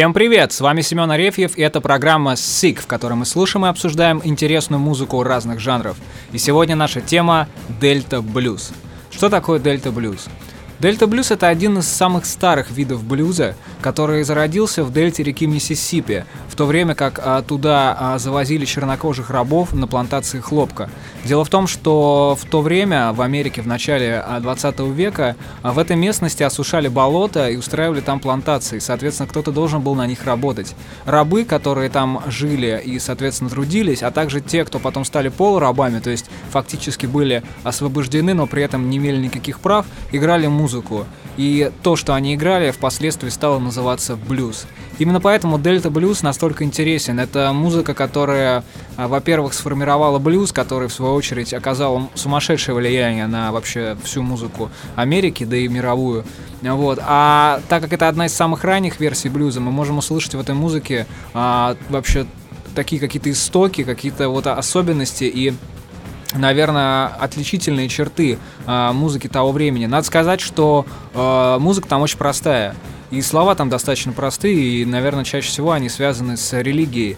Всем привет! С вами Семен Арефьев, и это программа SICK, в которой мы слушаем и обсуждаем интересную музыку разных жанров. И сегодня наша тема — Дельта Блюз. Что такое Дельта Блюз? Дельта блюз это один из самых старых видов блюза, который зародился в дельте реки Миссисипи, в то время как а, туда а, завозили чернокожих рабов на плантации хлопка. Дело в том, что в то время в Америке в начале 20 а, века а, в этой местности осушали болото и устраивали там плантации, соответственно, кто-то должен был на них работать. Рабы, которые там жили и, соответственно, трудились, а также те, кто потом стали полурабами, то есть фактически были освобождены, но при этом не имели никаких прав, играли музыку музыку. И то, что они играли, впоследствии стало называться блюз. Именно поэтому Дельта Блюз настолько интересен. Это музыка, которая, а, во-первых, сформировала блюз, который, в свою очередь, оказал сумасшедшее влияние на вообще всю музыку Америки, да и мировую. Вот. А так как это одна из самых ранних версий блюза, мы можем услышать в этой музыке а, вообще такие какие-то истоки, какие-то вот особенности и наверное, отличительные черты э, музыки того времени. Надо сказать, что э, музыка там очень простая. И слова там достаточно простые, и, наверное, чаще всего они связаны с религией.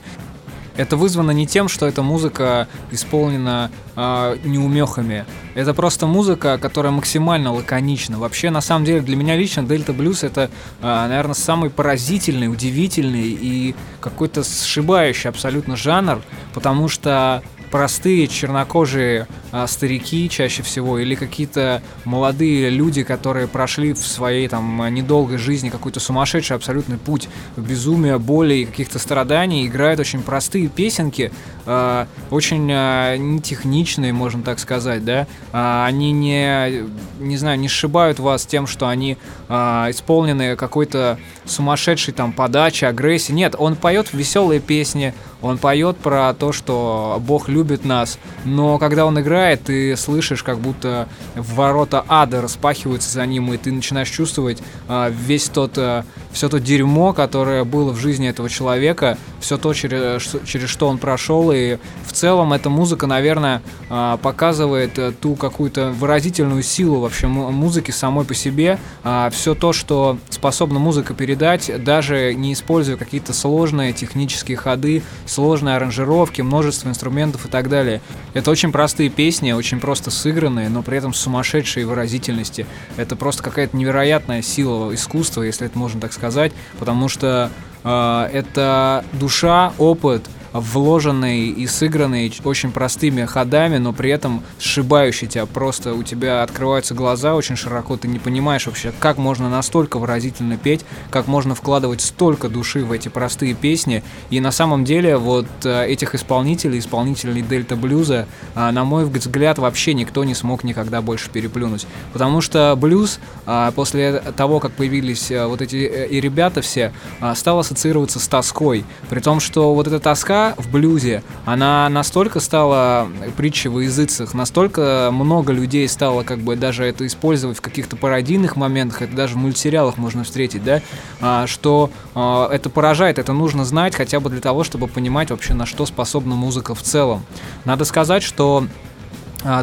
Это вызвано не тем, что эта музыка исполнена э, неумехами. Это просто музыка, которая максимально лаконична. Вообще, на самом деле, для меня лично Дельта Блюз это, э, наверное, самый поразительный, удивительный и какой-то сшибающий абсолютно жанр, потому что простые чернокожие а, старики чаще всего или какие-то молодые люди, которые прошли в своей там недолгой жизни какой-то сумасшедший абсолютный путь безумия, боли и каких-то страданий, играют очень простые песенки, э, очень э, нетехничные, можно так сказать, да, э, они не, не знаю, не сшибают вас тем, что они э, исполнены какой-то сумасшедшей там подачи, агрессии, нет, он поет веселые песни, он поет про то, что Бог любит нас, но когда он играет, ты слышишь, как будто ворота ада распахиваются за ним, и ты начинаешь чувствовать а, весь тот, а, все то дерьмо, которое было в жизни этого человека, все то, через, через что он прошел, и в целом эта музыка, наверное, а, показывает а, ту какую-то выразительную силу вообще музыки самой по себе, а, все то, что способна музыка передать, даже не используя какие-то сложные технические ходы, сложные аранжировки, множество инструментов и так далее. Это очень простые песни, очень просто сыгранные, но при этом с сумасшедшей выразительности. Это просто какая-то невероятная сила искусства, если это можно так сказать, потому что э, это душа, опыт, вложенный и сыгранный очень простыми ходами, но при этом сшибающий тебя. Просто у тебя открываются глаза очень широко, ты не понимаешь вообще, как можно настолько выразительно петь, как можно вкладывать столько души в эти простые песни. И на самом деле вот э, этих исполнителей, исполнителей Дельта Блюза, э, на мой взгляд, вообще никто не смог никогда больше переплюнуть. Потому что блюз э, после того, как появились вот эти и ребята все, стал ассоциироваться с тоской. При том, что вот эта тоска в блюзе, она настолько стала притчей во языцах, настолько много людей стало как бы даже это использовать в каких-то пародийных моментах, это даже в мультсериалах можно встретить, да, а, что а, это поражает, это нужно знать хотя бы для того, чтобы понимать вообще на что способна музыка в целом. Надо сказать, что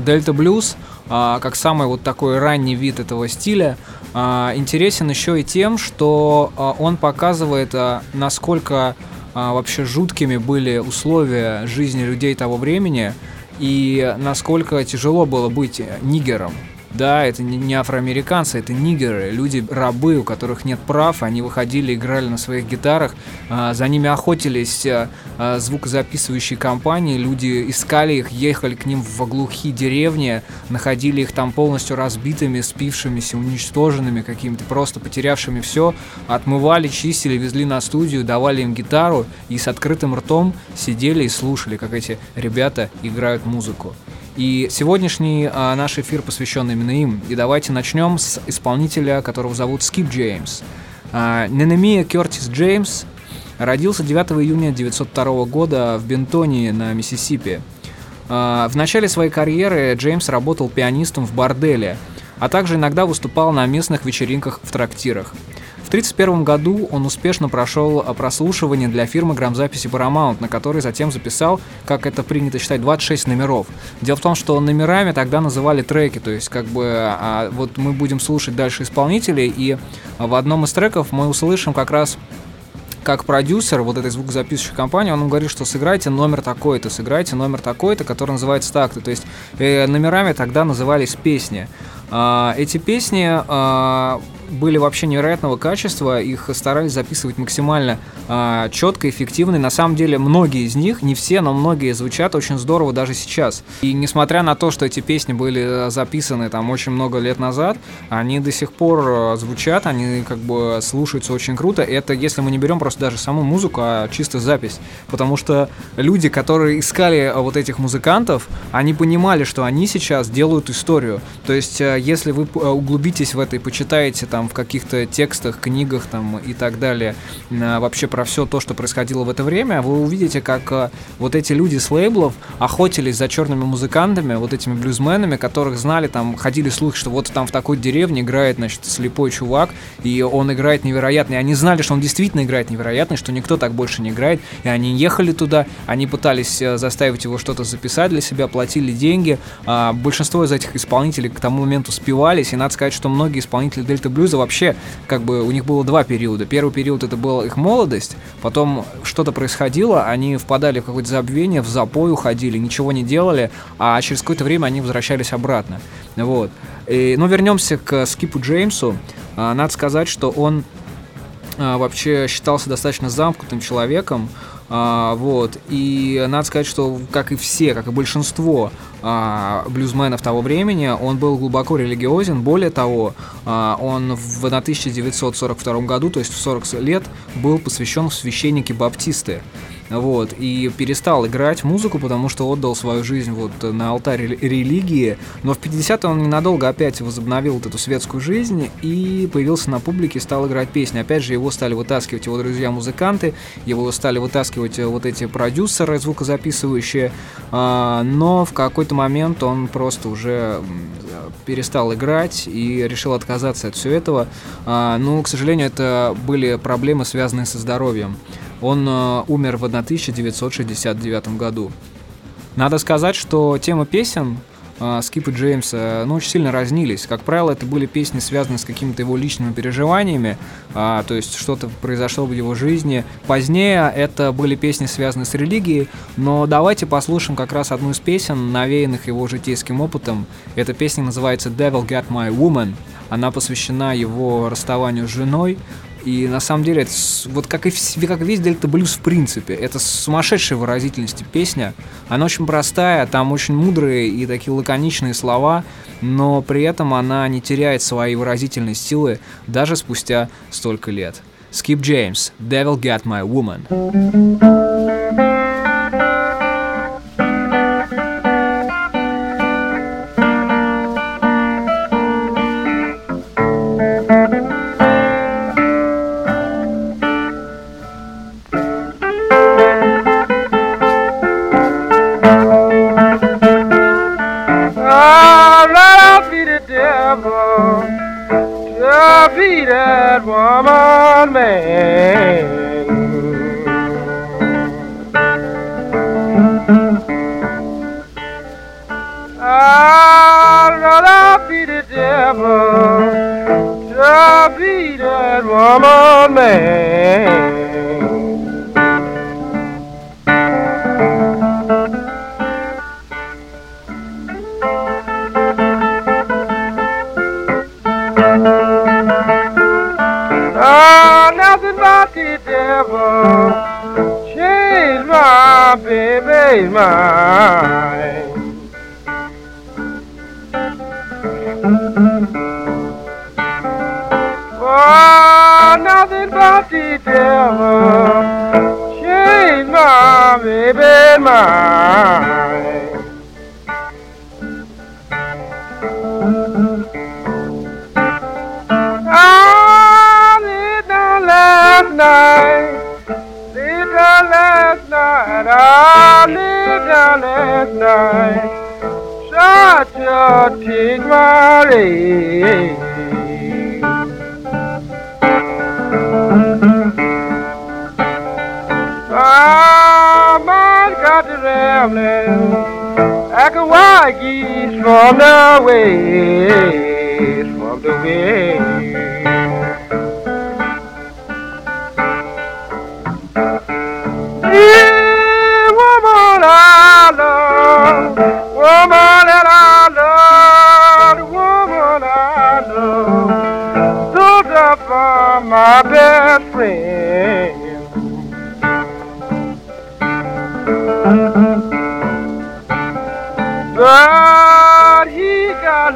Дельта Блюз, как самый вот такой ранний вид этого стиля, интересен еще и тем, что он показывает, насколько а, вообще жуткими были условия жизни людей того времени и насколько тяжело было быть нигером. Да, это не афроамериканцы, это нигеры, люди, рабы, у которых нет прав, они выходили, играли на своих гитарах, а, за ними охотились а, а, звукозаписывающие компании, люди искали их, ехали к ним в глухие деревни, находили их там полностью разбитыми, спившимися, уничтоженными какими-то, просто потерявшими все, отмывали, чистили, везли на студию, давали им гитару и с открытым ртом сидели и слушали, как эти ребята играют музыку. И сегодняшний а, наш эфир посвящен именно им. И давайте начнем с исполнителя, которого зовут Скип Джеймс. А, Ненемия Кертис Джеймс родился 9 июня 1902 года в Бентонии на Миссисипи. А, в начале своей карьеры Джеймс работал пианистом в борделе, а также иногда выступал на местных вечеринках в трактирах. В 1931 году он успешно прошел прослушивание для фирмы грамзаписи Paramount, на которой затем записал, как это принято считать, 26 номеров. Дело в том, что номерами тогда называли треки, то есть как бы а, вот мы будем слушать дальше исполнителей, и в одном из треков мы услышим как раз как продюсер вот этой звукозаписывающей компании, он говорит, что сыграйте номер такой-то, сыграйте номер такой-то, который называется так-то. То есть э, номерами тогда назывались песни. Э, эти песни э, были вообще невероятного качества, их старались записывать максимально э, четко, эффективно. И на самом деле многие из них, не все, но многие звучат очень здорово даже сейчас. И несмотря на то, что эти песни были э, записаны там очень много лет назад, они до сих пор э, звучат, они как бы слушаются очень круто. И это если мы не берем просто даже саму музыку, а чисто запись. Потому что люди, которые искали э, вот этих музыкантов, они понимали, что они сейчас делают историю. То есть, если вы углубитесь в это и почитаете там в каких-то текстах, книгах там и так далее, вообще про все то, что происходило в это время, вы увидите, как а, вот эти люди с лейблов охотились за черными музыкантами, вот этими блюзменами, которых знали, там ходили слухи, что вот там в такой деревне играет, значит, слепой чувак, и он играет невероятно. И они знали, что он действительно играет невероятно, что никто так больше не играет. И они ехали туда, они пытались э, заставить его что-то записать для себя, платили деньги. А большинство из этих исполнителей к тому моменту спивались, и надо сказать, что многие исполнители Дельта Блюз Союза вообще, как бы, у них было два периода. Первый период это была их молодость, потом что-то происходило, они впадали в какое-то забвение, в запой уходили, ничего не делали, а через какое-то время они возвращались обратно. Вот. И, ну, вернемся к Скипу Джеймсу. А, надо сказать, что он а, вообще считался достаточно замкнутым человеком, а, вот. И надо сказать, что, как и все, как и большинство а, блюзменов того времени, он был глубоко религиозен. Более того, а, он в 1942 году, то есть в 40 лет, был посвящен в священники баптисты вот, и перестал играть музыку, потому что отдал свою жизнь вот на алтарь религии, но в 50-е он ненадолго опять возобновил вот эту светскую жизнь и появился на публике, стал играть песни. Опять же, его стали вытаскивать его друзья-музыканты, его стали вытаскивать э, вот эти продюсеры звукозаписывающие, а, но в какой-то момент он просто уже перестал играть и решил отказаться от всего этого. А, ну, к сожалению, это были проблемы, связанные со здоровьем. Он э, умер в 1969 году. Надо сказать, что тема песен э, Скипа Джеймса ну, очень сильно разнились. Как правило, это были песни, связанные с какими-то его личными переживаниями, а, то есть что-то произошло в его жизни. Позднее это были песни, связанные с религией, но давайте послушаем как раз одну из песен, навеянных его житейским опытом. Эта песня называется «Devil Got My Woman». Она посвящена его расставанию с женой, и на самом деле, это, вот как и как весь Дельта Блюз в принципе, это сумасшедшая выразительности песня. Она очень простая, там очень мудрые и такие лаконичные слова, но при этом она не теряет своей выразительной силы даже спустя столько лет. Skip James, Devil Got My Woman. Carmen. I'd rather be the devil than be that woman man. ever change my baby's mind. Oh, nothing but the devil changed my baby's mind. night, little last night, ah, oh, little last night, such a thing, Marie. Ah, rambling like a wild geese from the west, from the west.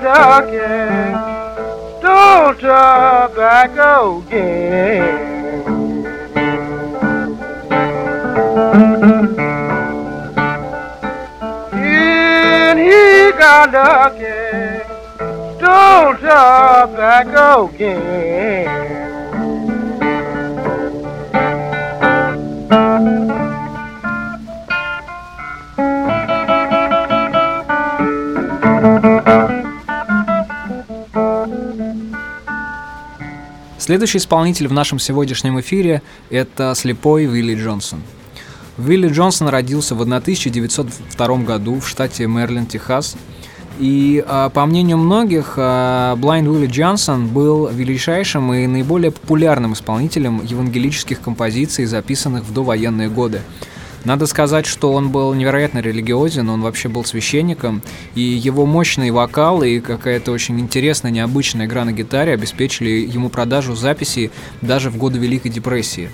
looking to tobacco again. And he got looking to tobacco again. Следующий исполнитель в нашем сегодняшнем эфире – это слепой Вилли Джонсон. Вилли Джонсон родился в 1902 году в штате Мэриленд, Техас. И, а, по мнению многих, а, Blind Willie Джонсон был величайшим и наиболее популярным исполнителем евангелических композиций, записанных в довоенные годы – надо сказать, что он был невероятно религиозен, он вообще был священником, и его мощный вокал и какая-то очень интересная, необычная игра на гитаре обеспечили ему продажу записей даже в годы Великой депрессии.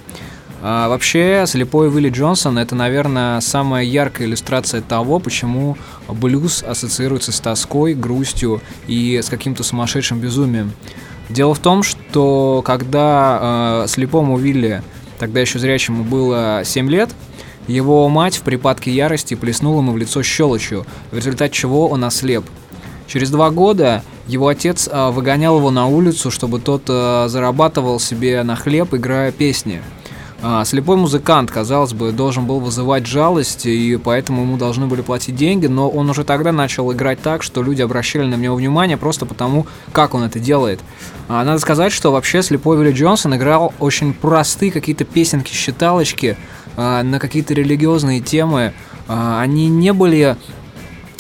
А вообще, слепой Уилли Джонсон — это, наверное, самая яркая иллюстрация того, почему блюз ассоциируется с тоской, грустью и с каким-то сумасшедшим безумием. Дело в том, что когда э, слепому Вилли, тогда еще зрячему, было 7 лет, его мать в припадке ярости плеснула ему в лицо щелочью, в результате чего он ослеп. Через два года его отец а, выгонял его на улицу, чтобы тот а, зарабатывал себе на хлеб, играя песни. А, слепой музыкант, казалось бы, должен был вызывать жалость, и поэтому ему должны были платить деньги, но он уже тогда начал играть так, что люди обращали на него внимание просто потому, как он это делает. Надо сказать, что вообще слепой Вилли Джонсон играл очень простые какие-то песенки-считалочки, на какие-то религиозные темы, а, они не были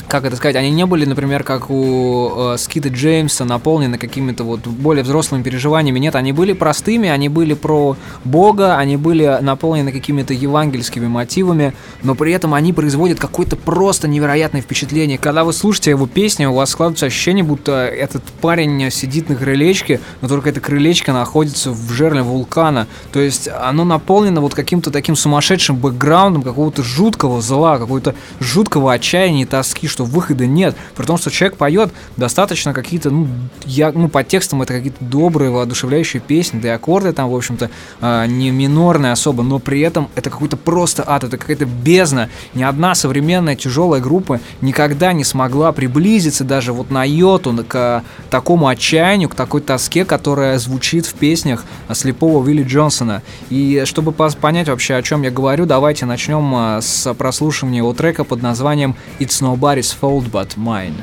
как это сказать, они не были, например, как у э, Скита Джеймса, наполнены какими-то вот более взрослыми переживаниями. Нет, они были простыми, они были про Бога, они были наполнены какими-то евангельскими мотивами, но при этом они производят какое-то просто невероятное впечатление. Когда вы слушаете его песни, у вас складывается ощущение, будто этот парень сидит на крылечке, но только это крылечко находится в жерле вулкана. То есть оно наполнено вот каким-то таким сумасшедшим бэкграундом какого-то жуткого зла, какого-то жуткого отчаяния и тоски, что выхода нет. При том, что человек поет достаточно какие-то, ну, я, ну, по текстам это какие-то добрые, воодушевляющие песни, да и аккорды там, в общем-то, э, не минорные особо, но при этом это какой-то просто ад, это какая-то бездна. Ни одна современная тяжелая группа никогда не смогла приблизиться даже вот на йоту к такому отчаянию, к такой тоске, которая звучит в песнях слепого Вилли Джонсона. И чтобы понять вообще, о чем я говорю, давайте начнем а, с прослушивания его трека под названием It's Nobody's his fault but mine.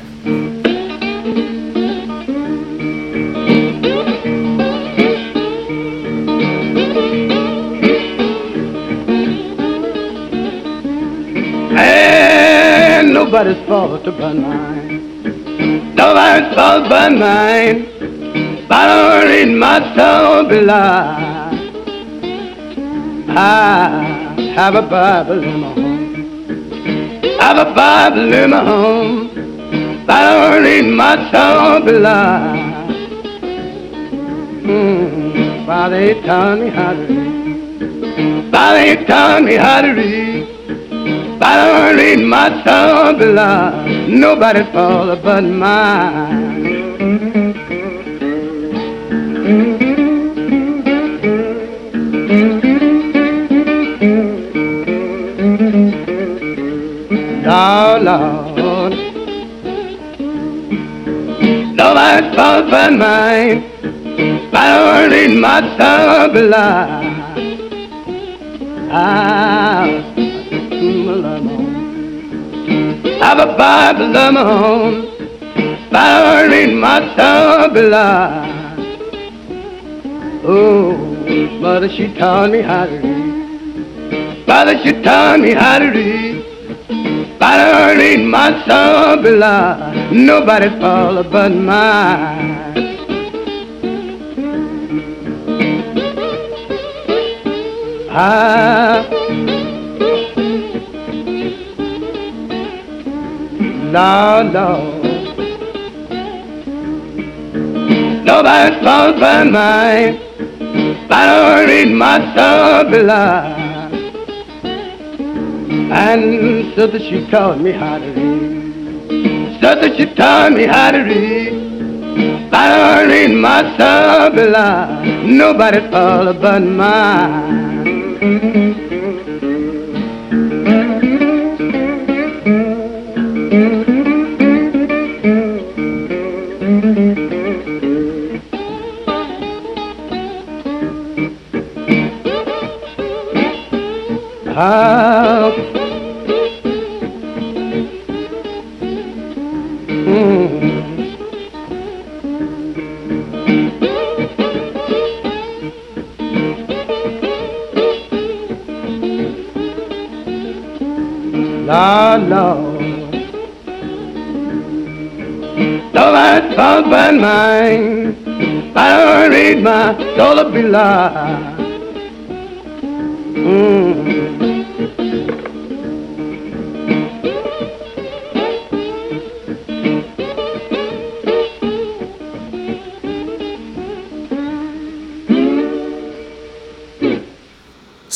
And nobody's fault but mine. Nobody's fault but mine. But I don't read my soul belie. I have a Bible in my home have a Bible in my home, but I don't read my soul below. Mm, Father, he taught me how to read. Father, he taught me how to read. But I don't read my soul below. Nobody's fault but mine. Oh Lord. Nobody's fault but mine. I don't need my soul alive. I've a Bible of my own. I don't need my soul. Oh, mother, she taught me how to read. Mother, she taught me how to read. I need my soul beloved, nobody fall but mine. I Lord, Lord. Nobody's fault but mine. I read my soul below. And so that she taught me how to read. So that she taught me how to read. I read my soul below. Nobody's fault but mine. How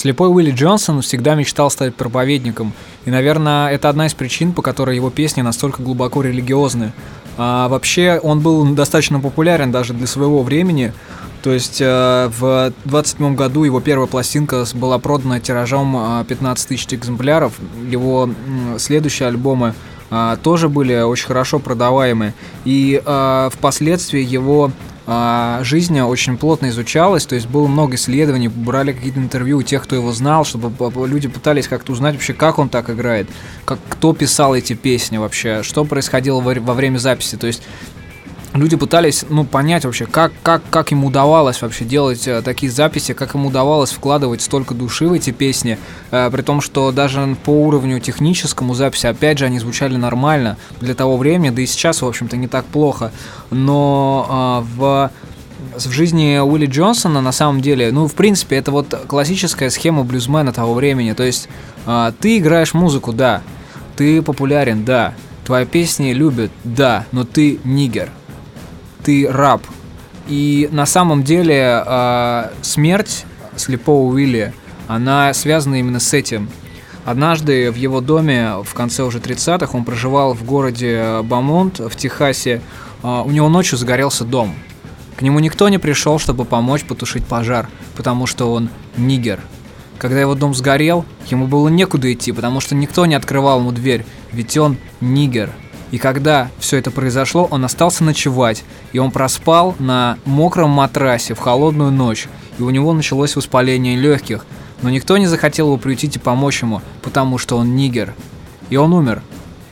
Слепой Уилли Джонсон всегда мечтал стать проповедником, и, наверное, это одна из причин, по которой его песни настолько глубоко религиозны. А вообще, он был достаточно популярен даже для своего времени, то есть э, в 27 году его первая пластинка была продана тиражом 15 тысяч экземпляров, его следующие альбомы э, тоже были очень хорошо продаваемы, и э, впоследствии его а, жизнь очень плотно изучалась, то есть было много исследований, брали какие-то интервью у тех, кто его знал, чтобы люди пытались как-то узнать вообще, как он так играет, как, кто писал эти песни вообще, что происходило во, во время записи, то есть люди пытались, ну, понять вообще, как, как, как ему удавалось вообще делать э, такие записи, как ему удавалось вкладывать столько души в эти песни, э, при том, что даже по уровню техническому записи, опять же, они звучали нормально для того времени, да и сейчас, в общем-то, не так плохо, но э, в в жизни Уилли Джонсона на самом деле, ну, в принципе, это вот классическая схема блюзмена того времени. То есть э, ты играешь музыку, да, ты популярен, да, твои песни любят, да, но ты нигер ты раб. И на самом деле э, смерть слепого Уилли, она связана именно с этим. Однажды в его доме в конце уже 30-х он проживал в городе Бамонт в Техасе. Э, у него ночью загорелся дом. К нему никто не пришел, чтобы помочь потушить пожар, потому что он нигер. Когда его дом сгорел, ему было некуда идти, потому что никто не открывал ему дверь, ведь он нигер. И когда все это произошло, он остался ночевать, и он проспал на мокром матрасе в холодную ночь, и у него началось воспаление легких, но никто не захотел его приютить и помочь ему, потому что он нигер. И он умер.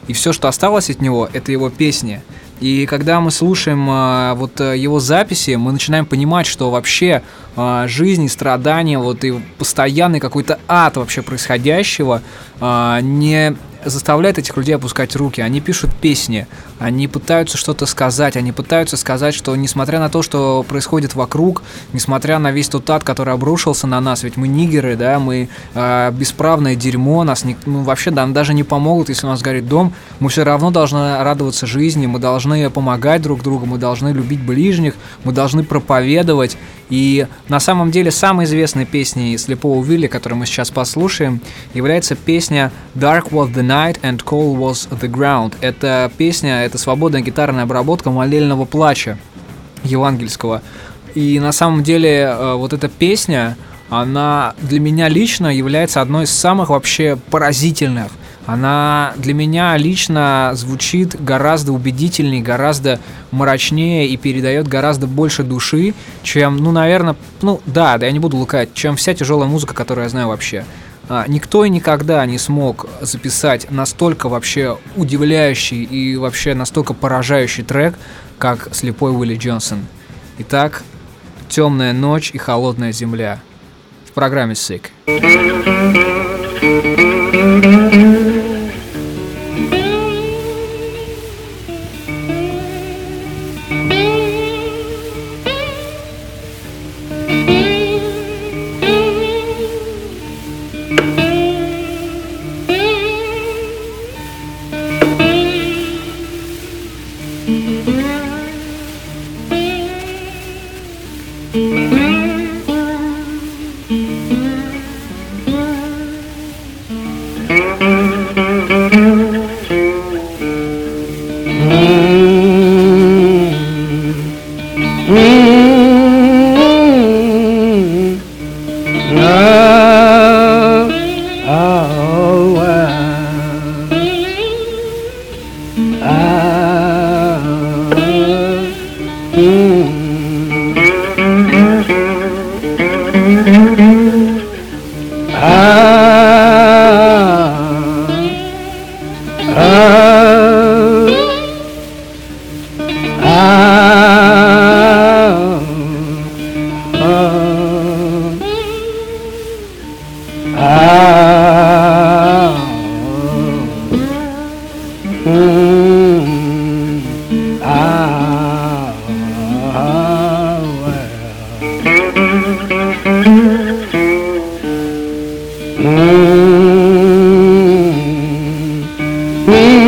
И все, что осталось от него, это его песни. И когда мы слушаем э, вот его записи, мы начинаем понимать, что вообще э, жизнь и страдания, вот и постоянный какой-то ад вообще происходящего э, не заставляет этих людей опускать руки. Они пишут песни, они пытаются что-то сказать, они пытаются сказать, что несмотря на то, что происходит вокруг, несмотря на весь тот ад, который обрушился на нас, ведь мы нигеры, да, мы э, бесправное дерьмо, нас не, ну, вообще нам даже не помогут, если у нас горит дом, мы все равно должны радоваться жизни, мы должны помогать друг другу, мы должны любить ближних, мы должны проповедовать. И на самом деле самой известной песней слепого Вилли, которую мы сейчас послушаем, является песня Dark was the night and cold was the ground. Это песня, это свободная гитарная обработка молельного плача евангельского. И на самом деле э, вот эта песня, она для меня лично является одной из самых вообще поразительных. Она для меня лично звучит гораздо убедительнее, гораздо мрачнее и передает гораздо больше души, чем, ну, наверное, ну, да, да, я не буду лукать, чем вся тяжелая музыка, которую я знаю вообще. А, никто и никогда не смог записать настолько вообще удивляющий и вообще настолько поражающий трек, как «Слепой Уилли Джонсон». Итак, «Темная ночь и холодная земля» в программе «Sick». И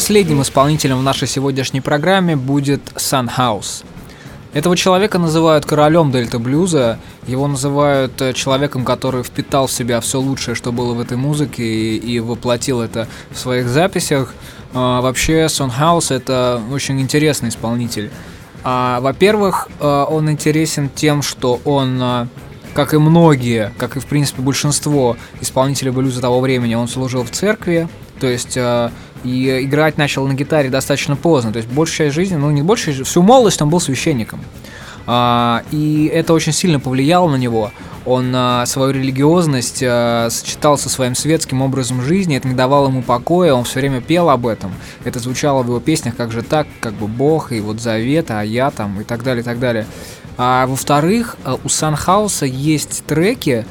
последним исполнителем в нашей сегодняшней программе будет Sunhouse. Этого человека называют королем дельта блюза, его называют э, человеком, который впитал в себя все лучшее, что было в этой музыке, и, и воплотил это в своих записях. А, вообще, Sunhouse это очень интересный исполнитель. А, во-первых, а, он интересен тем, что он, а, как и многие, как и в принципе большинство исполнителей блюза того времени, он служил в церкви, то есть и играть начал на гитаре достаточно поздно. То есть большая часть жизни, ну не большая, всю молодость он был священником. А, и это очень сильно повлияло на него. Он а, свою религиозность а, сочетал со своим светским образом жизни, это не давало ему покоя, он все время пел об этом. Это звучало в его песнях как же так, как бы Бог и вот завет, а я там и так далее, и так далее. А во-вторых, у Санхауса есть треки,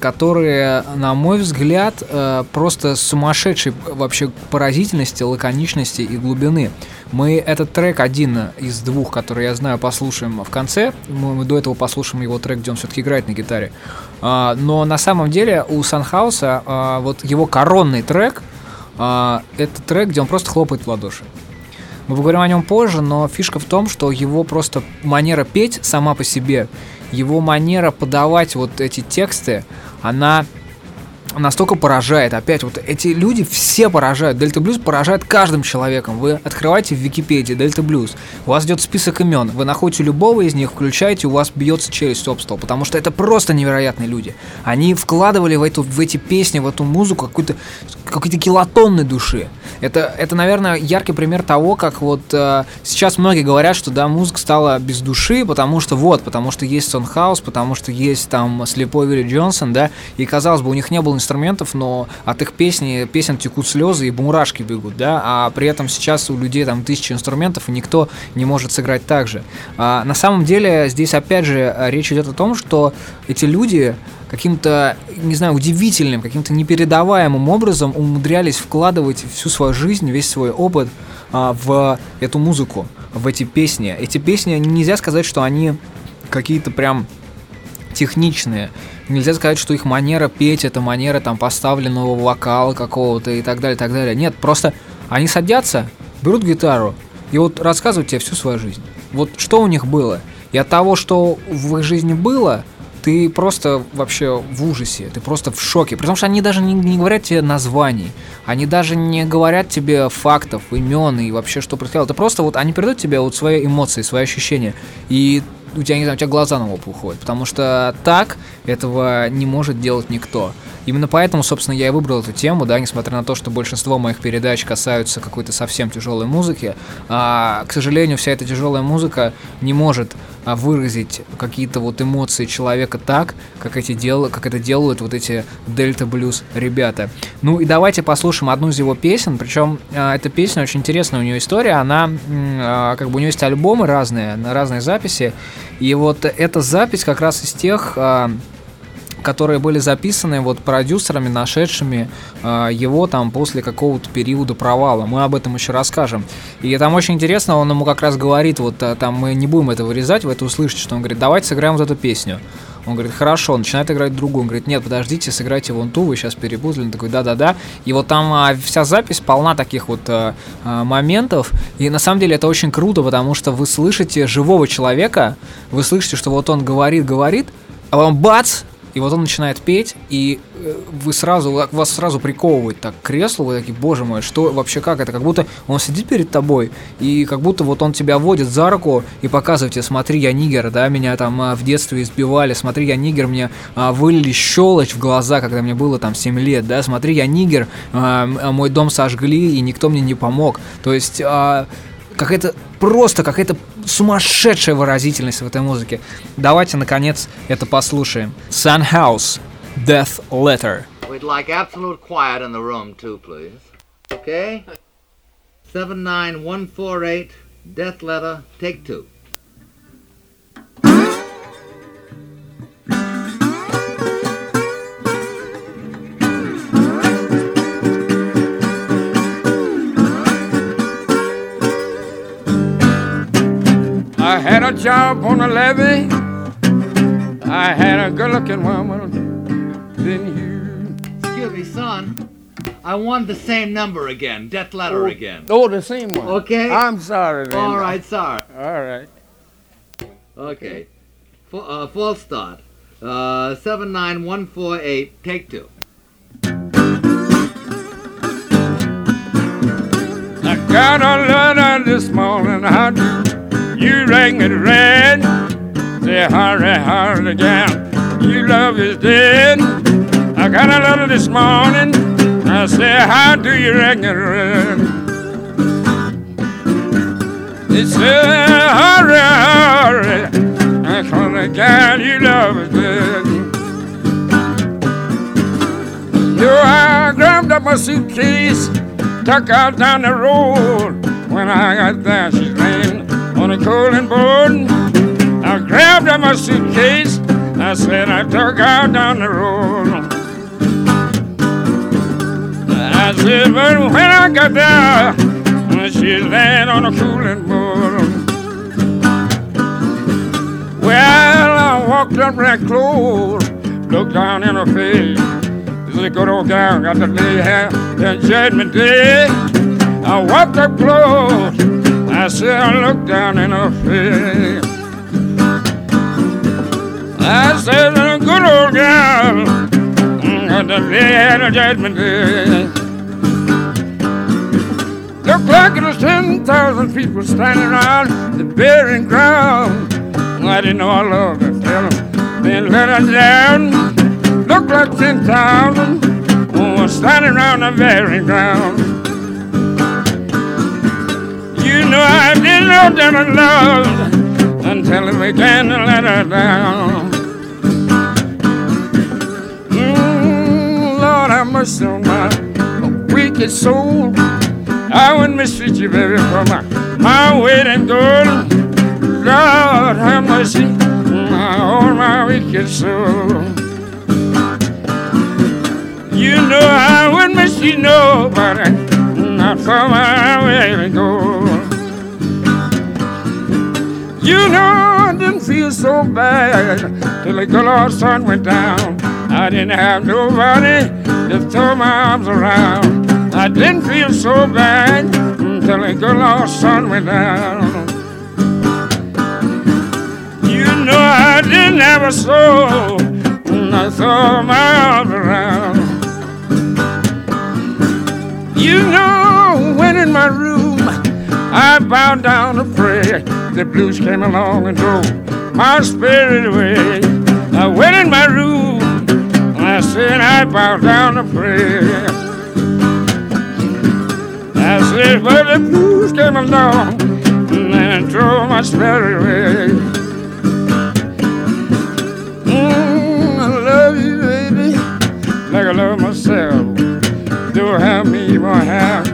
которые, на мой взгляд, э, просто сумасшедшей вообще поразительности, лаконичности и глубины. Мы этот трек один из двух, который я знаю, послушаем в конце. Мы, до этого послушаем его трек, где он все-таки играет на гитаре. А, но на самом деле у Санхауса а, вот его коронный трек а, это трек, где он просто хлопает в ладоши. Мы поговорим о нем позже, но фишка в том, что его просто манера петь сама по себе его манера подавать вот эти тексты, она настолько поражает. Опять вот эти люди все поражают. Дельта Блюз поражает каждым человеком. Вы открываете в Википедии Дельта Блюз, у вас идет список имен, вы находите любого из них, включаете, у вас бьется челюсть об стол, потому что это просто невероятные люди. Они вкладывали в, эту, в эти песни, в эту музыку какую-то какие-то килотонны души. Это, это, наверное, яркий пример того, как вот э, сейчас многие говорят, что да, музыка стала без души, потому что вот, потому что есть Сонхаус, потому что есть там слепой Вилли Джонсон, да, и казалось бы, у них не было инструментов, но от их песни, песен текут слезы и бумурашки бегут, да, а при этом сейчас у людей там тысячи инструментов, и никто не может сыграть так же. А, на самом деле здесь опять же речь идет о том, что эти люди каким-то, не знаю, удивительным, каким-то непередаваемым образом умудрялись вкладывать всю свою жизнь, весь свой опыт а, в эту музыку, в эти песни. Эти песни, нельзя сказать, что они какие-то прям техничные. Нельзя сказать, что их манера петь это манера там поставленного вокала какого-то и так далее, так далее. Нет, просто они садятся, берут гитару и вот рассказывают тебе всю свою жизнь. Вот что у них было. И от того, что в их жизни было, ты просто вообще в ужасе, ты просто в шоке. Потому что они даже не, не говорят тебе названий, они даже не говорят тебе фактов, имен и вообще что происходило. Это просто вот они передают тебе вот свои эмоции, свои ощущения. И у тебя, не знаю, у тебя глаза на лоб уходят. Потому что так этого не может делать никто. Именно поэтому, собственно, я и выбрал эту тему, да, несмотря на то, что большинство моих передач касаются какой-то совсем тяжелой музыки. А, к сожалению, вся эта тяжелая музыка не может а, выразить какие-то вот эмоции человека так, как, эти дел... как это делают вот эти Дельта Блюз ребята. Ну и давайте послушаем одну из его песен, причем а, эта песня очень интересная, у нее история, она, а, как бы у нее есть альбомы разные, разные записи, и вот эта запись как раз из тех... А, которые были записаны вот продюсерами, нашедшими э, его там после какого-то периода провала. Мы об этом еще расскажем. И там очень интересно, он ему как раз говорит, вот э, там мы не будем это вырезать, вы это услышите, что он говорит, давайте сыграем вот эту песню. Он говорит, хорошо, начинает играть другую. Он говорит, нет, подождите, сыграйте вон ту, вы сейчас перепутали. Он такой, да-да-да. И вот там а, вся запись полна таких вот а, а, моментов. И на самом деле это очень круто, потому что вы слышите живого человека, вы слышите, что вот он говорит, говорит, а потом бац, и вот он начинает петь, и э, вы сразу, вас сразу приковывает так к креслу, вы такие, боже мой, что вообще как это? Как будто он сидит перед тобой, и как будто вот он тебя водит за руку и показывает тебе, смотри, я нигер, да, меня там а, в детстве избивали, смотри, я нигер, мне а, вылили щелочь в глаза, когда мне было там 7 лет, да, смотри, я нигер, а, а, мой дом сожгли, и никто мне не помог. То есть... А, какая-то просто какая-то сумасшедшая выразительность в этой музыке. Давайте, наконец, это послушаем. Sunhouse, Death Letter. We'd like absolute quiet in the room, too, please. Okay? 79148, Death Letter, take two. Job on the levee. I had a good looking woman. Then you. Excuse me, son. I want the same number again, Death Letter again. Oh, the same one. Okay. I'm sorry, then. All right, sorry. All right. Okay. F- uh, false start. Uh, 79148, take two. I got a letter this morning. How do you rang it red? Say hurry, hurry again. You love is dead. I got a letter this morning. I say, how do you ring it red? It said, hurry, hurry. I call the you love is dead. So I grabbed up my suitcase, tuck out down the road. When I got there, she's laying a cooling board. I grabbed up my suitcase, I said I tuck out down the road. I said, but when I got there, she's laying on a cooling board. Well, I walked up right close, looked down in her face. This is a good old gal got the lay here that judgment day. I walked up close, I said I looked down in her face. I said, a good old gal to lay here judgment day. Looked like it was 10,000 people standing around the burying ground. I didn't know I loved her till then let her down. Looked like 10,000 mm, was standing around the burying ground. You know I didn't know that I until it began to let her down. Mm, Lord, have mercy on my wicked soul. I wouldn't mistreat you, baby, for my, my weight in gold. Lord, have mercy on my wicked soul. You know I wouldn't mistreat nobody, not for my weight in gold. You know I didn't feel so bad till the good Lord sun went down. I didn't have nobody to throw my arms around. I didn't feel so bad until the good Lord sun went down. You know I didn't never saw when I throw my arms around. You know, when in my room, I bowed down to pray. The blues came along and drove my spirit away. I went in my room, and I said, I bowed down to pray. I said, but the blues came along and drove my spirit away. Mm, I love you, baby, like I love myself. Don't have me, won't have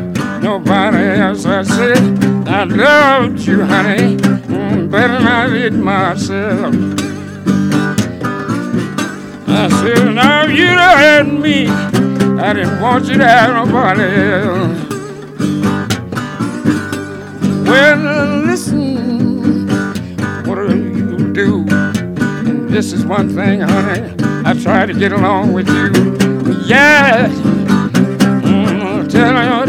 nobody else. I said, I loved you, honey, mm, better than I did myself. I said, now you done had me. I didn't want you to have nobody else. Well, listen, what do you do? This is one thing, honey. I try to get along with you. Yes, mm, tell me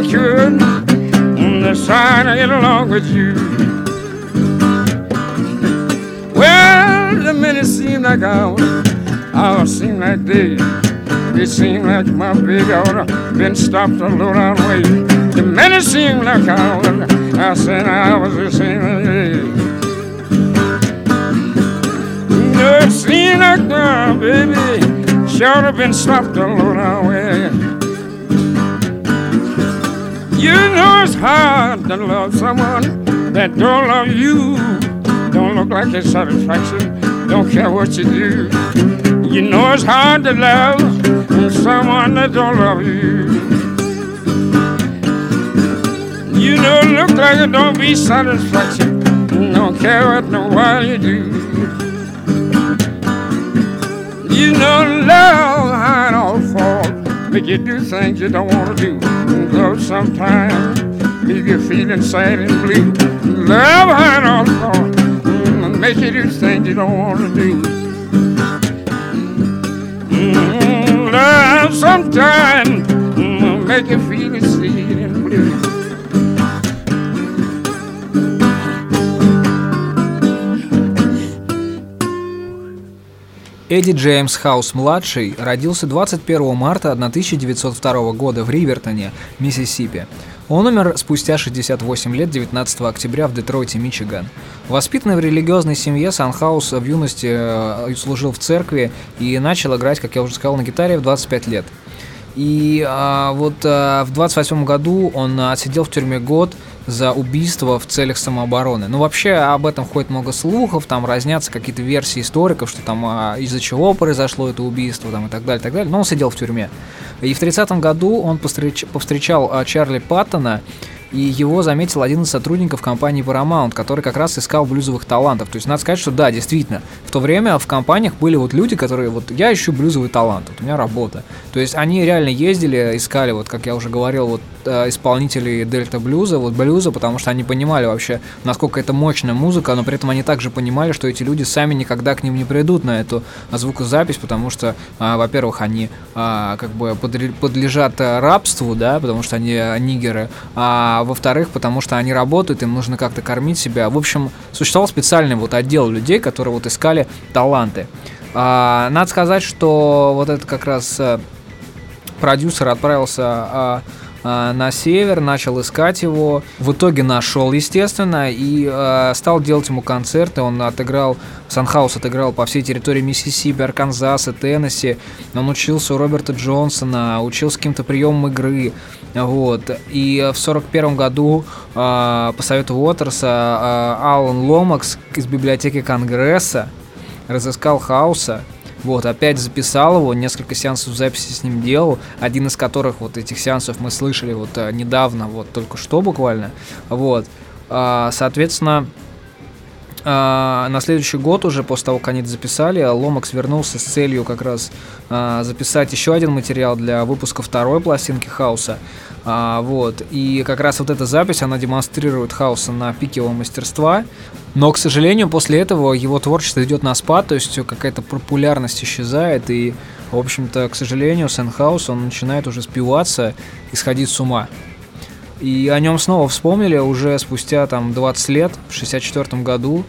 I could. Mm, Just trying to get along with you. Well, the minutes seem like hours, hours seem like days. It seemed like my big order been stopped a low down way. The minutes seem like hours, I said I was the same as days. No, it seemed like now, baby, sure have been stopped a low down way. You know it's hard to love someone that don't love you. Don't look like it's satisfaction. Don't care what you do. You know it's hard to love someone that don't love you. You it look like it don't be satisfaction. Don't care what you do. You know love hide all fault. Make you do things you don't want to do. Though sometimes leave you feeling sad and blue. Love hide all fault. Mm, Make you do things you don't want to do. Mm, Love sometimes mm, make you feel sad and blue. Эдди Джеймс Хаус-младший родился 21 марта 1902 года в Ривертоне, Миссисипи. Он умер спустя 68 лет 19 октября в Детройте, Мичиган. Воспитанный в религиозной семье, Санхаус в юности э, служил в церкви и начал играть, как я уже сказал, на гитаре в 25 лет. И а, вот а, в 28 году он отсидел в тюрьме год за убийство в целях самообороны. Ну, вообще, об этом ходит много слухов, там разнятся какие-то версии историков, что там а, из-за чего произошло это убийство, там и так далее, так далее. Но он сидел в тюрьме. И в 30-м году он повстречал а, Чарли Паттона, и его заметил один из сотрудников компании Paramount, который как раз искал блюзовых талантов. То есть надо сказать, что да, действительно, в то время в компаниях были вот люди, которые вот я ищу блюзовый талант, вот у меня работа. То есть они реально ездили, искали, вот как я уже говорил, вот э, исполнителей дельта блюза, вот блюза, потому что они понимали вообще, насколько это мощная музыка, но при этом они также понимали, что эти люди сами никогда к ним не придут на эту звукозапись, потому что, а, во-первых, они а, как бы подлежат а, рабству, да, потому что они а, нигеры, а во-вторых, потому что они работают, им нужно как-то кормить себя. В общем, существовал специальный вот отдел людей, которые вот искали таланты. А, надо сказать, что вот это как раз а, продюсер отправился а, а, на север, начал искать его. В итоге нашел, естественно, и а, стал делать ему концерты. Он отыграл, Санхаус отыграл по всей территории Миссисипи, Арканзаса, Теннесси. Он учился у Роберта Джонсона, учился каким-то приемам игры. Вот. И в сорок первом году а, по совету Уотерса а, Алан Ломакс из библиотеки Конгресса разыскал Хауса, вот, опять записал его, несколько сеансов записи с ним делал, один из которых вот этих сеансов мы слышали вот э, недавно, вот только что буквально, вот, А, соответственно, а, на следующий год уже после того, как они это записали, Ломакс вернулся с целью как раз а, записать еще один материал для выпуска второй пластинки Хауса. А, вот. И как раз вот эта запись, она демонстрирует Хауса на пике его мастерства. Но, к сожалению, после этого его творчество идет на спад, то есть какая-то популярность исчезает, и, в общем-то, к сожалению, Сэн Хаус, он начинает уже спиваться и сходить с ума. И о нем снова вспомнили уже спустя там 20 лет, в 64 году.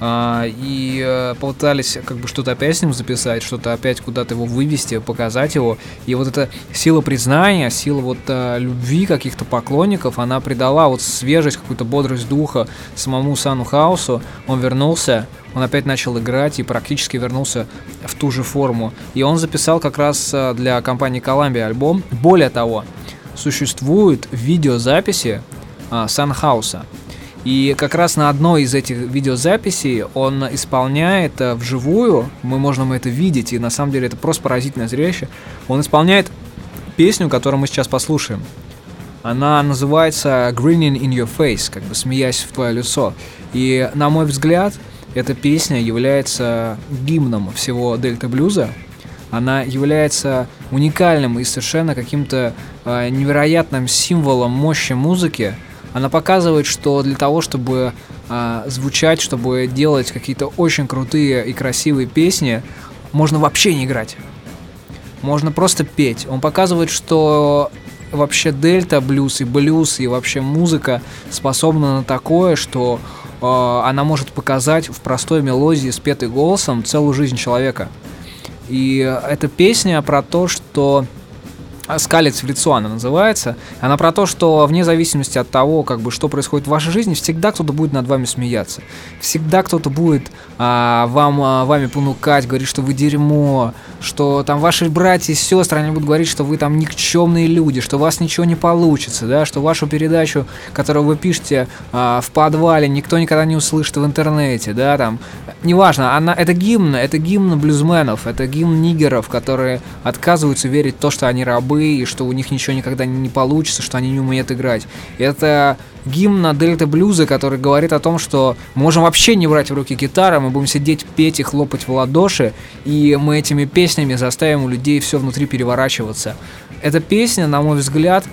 А, и э, попытались как бы что-то опять с ним записать, что-то опять куда-то его вывести, показать его. И вот эта сила признания, сила вот э, любви каких-то поклонников, она придала вот свежесть, какую-то бодрость духа самому Сану Хаусу. Он вернулся, он опять начал играть и практически вернулся в ту же форму. И он записал как раз э, для компании Columbia альбом. Более того, существуют видеозаписи Санхауса. И как раз на одной из этих видеозаписей он исполняет э, вживую, мы можем это видеть, и на самом деле это просто поразительное зрелище, он исполняет песню, которую мы сейчас послушаем. Она называется Grinning in Your Face, как бы смеясь в твое лицо. И на мой взгляд, эта песня является гимном всего дельта блюза. Она является уникальным и совершенно каким-то э, невероятным символом мощи музыки, она показывает, что для того, чтобы э, звучать, чтобы делать какие-то очень крутые и красивые песни, можно вообще не играть. Можно просто петь. Он показывает, что вообще дельта блюз и блюз и вообще музыка способна на такое, что э, она может показать в простой мелодии, спетой голосом, целую жизнь человека. И эта песня про то, что «Скалец в лицо» она называется. Она про то, что вне зависимости от того, как бы, что происходит в вашей жизни, всегда кто-то будет над вами смеяться. Всегда кто-то будет а, вам, а, вами понукать, говорить, что вы дерьмо, что там ваши братья и сестры, они будут говорить, что вы там никчемные люди, что у вас ничего не получится, да, что вашу передачу, которую вы пишете а, в подвале, никто никогда не услышит в интернете, да, там, неважно, она, это гимн, это гимн блюзменов, это гимн нигеров, которые отказываются верить в то, что они рабы, и что у них ничего никогда не получится, что они не умеют играть. Это гимн на Дельта Блюза, который говорит о том, что мы можем вообще не брать в руки гитары, мы будем сидеть, петь и хлопать в ладоши, и мы этими песнями заставим у людей все внутри переворачиваться. Эта песня, на мой взгляд,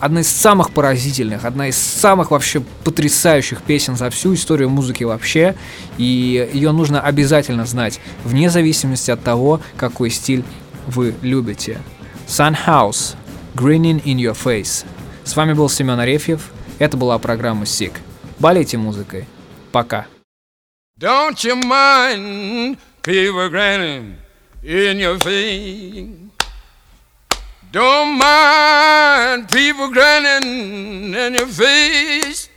одна из самых поразительных, одна из самых вообще потрясающих песен за всю историю музыки вообще, и ее нужно обязательно знать, вне зависимости от того, какой стиль вы любите. Sunhouse, Grinning in Your Face. С вами был Семен Арефьев. Это была программа SICK. Болейте музыкой. Пока. Don't you mind people grinning in your face? Don't mind people grinning in your face.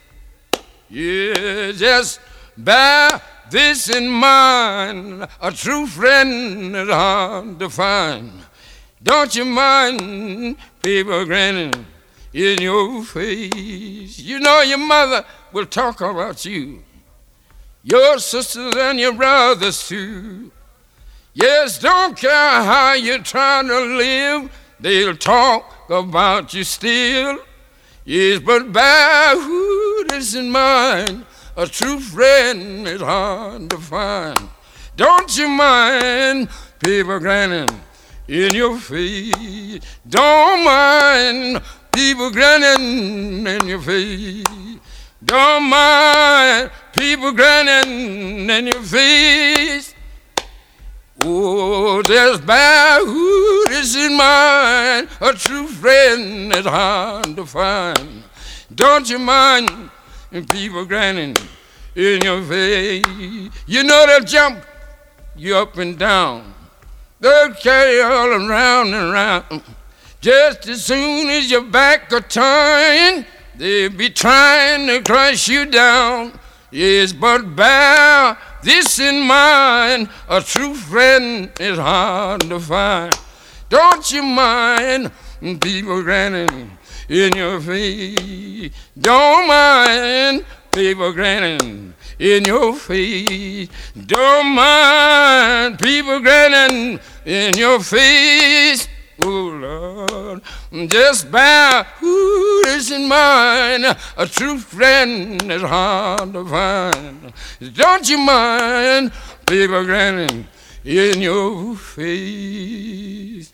Yeah, just bear this in mind. A true friend is hard to find. Don't you mind people grinning in your face? You know your mother will talk about you, your sisters and your brothers too. Yes, don't care how you're trying to live, they'll talk about you still. Yes, but bear who in mind, a true friend is hard to find. Don't you mind people grinning? In your face. Don't mind people grinning in your face. Don't mind people grinning in your face. Oh, there's bad is in mind. A true friend is hard to find. Don't you mind people grinning in your face? You know they'll jump you up and down They'll carry all around and around. Just as soon as your back are turned, they'll be trying to crush you down. Yes, but bear this in mind a true friend is hard to find. Don't you mind people grinning in your face? Don't mind people grinning in your face. Don't mind people grinning in your face. Oh Lord, just bear who is in mind. A true friend is hard to find. Don't you mind people grinning in your face?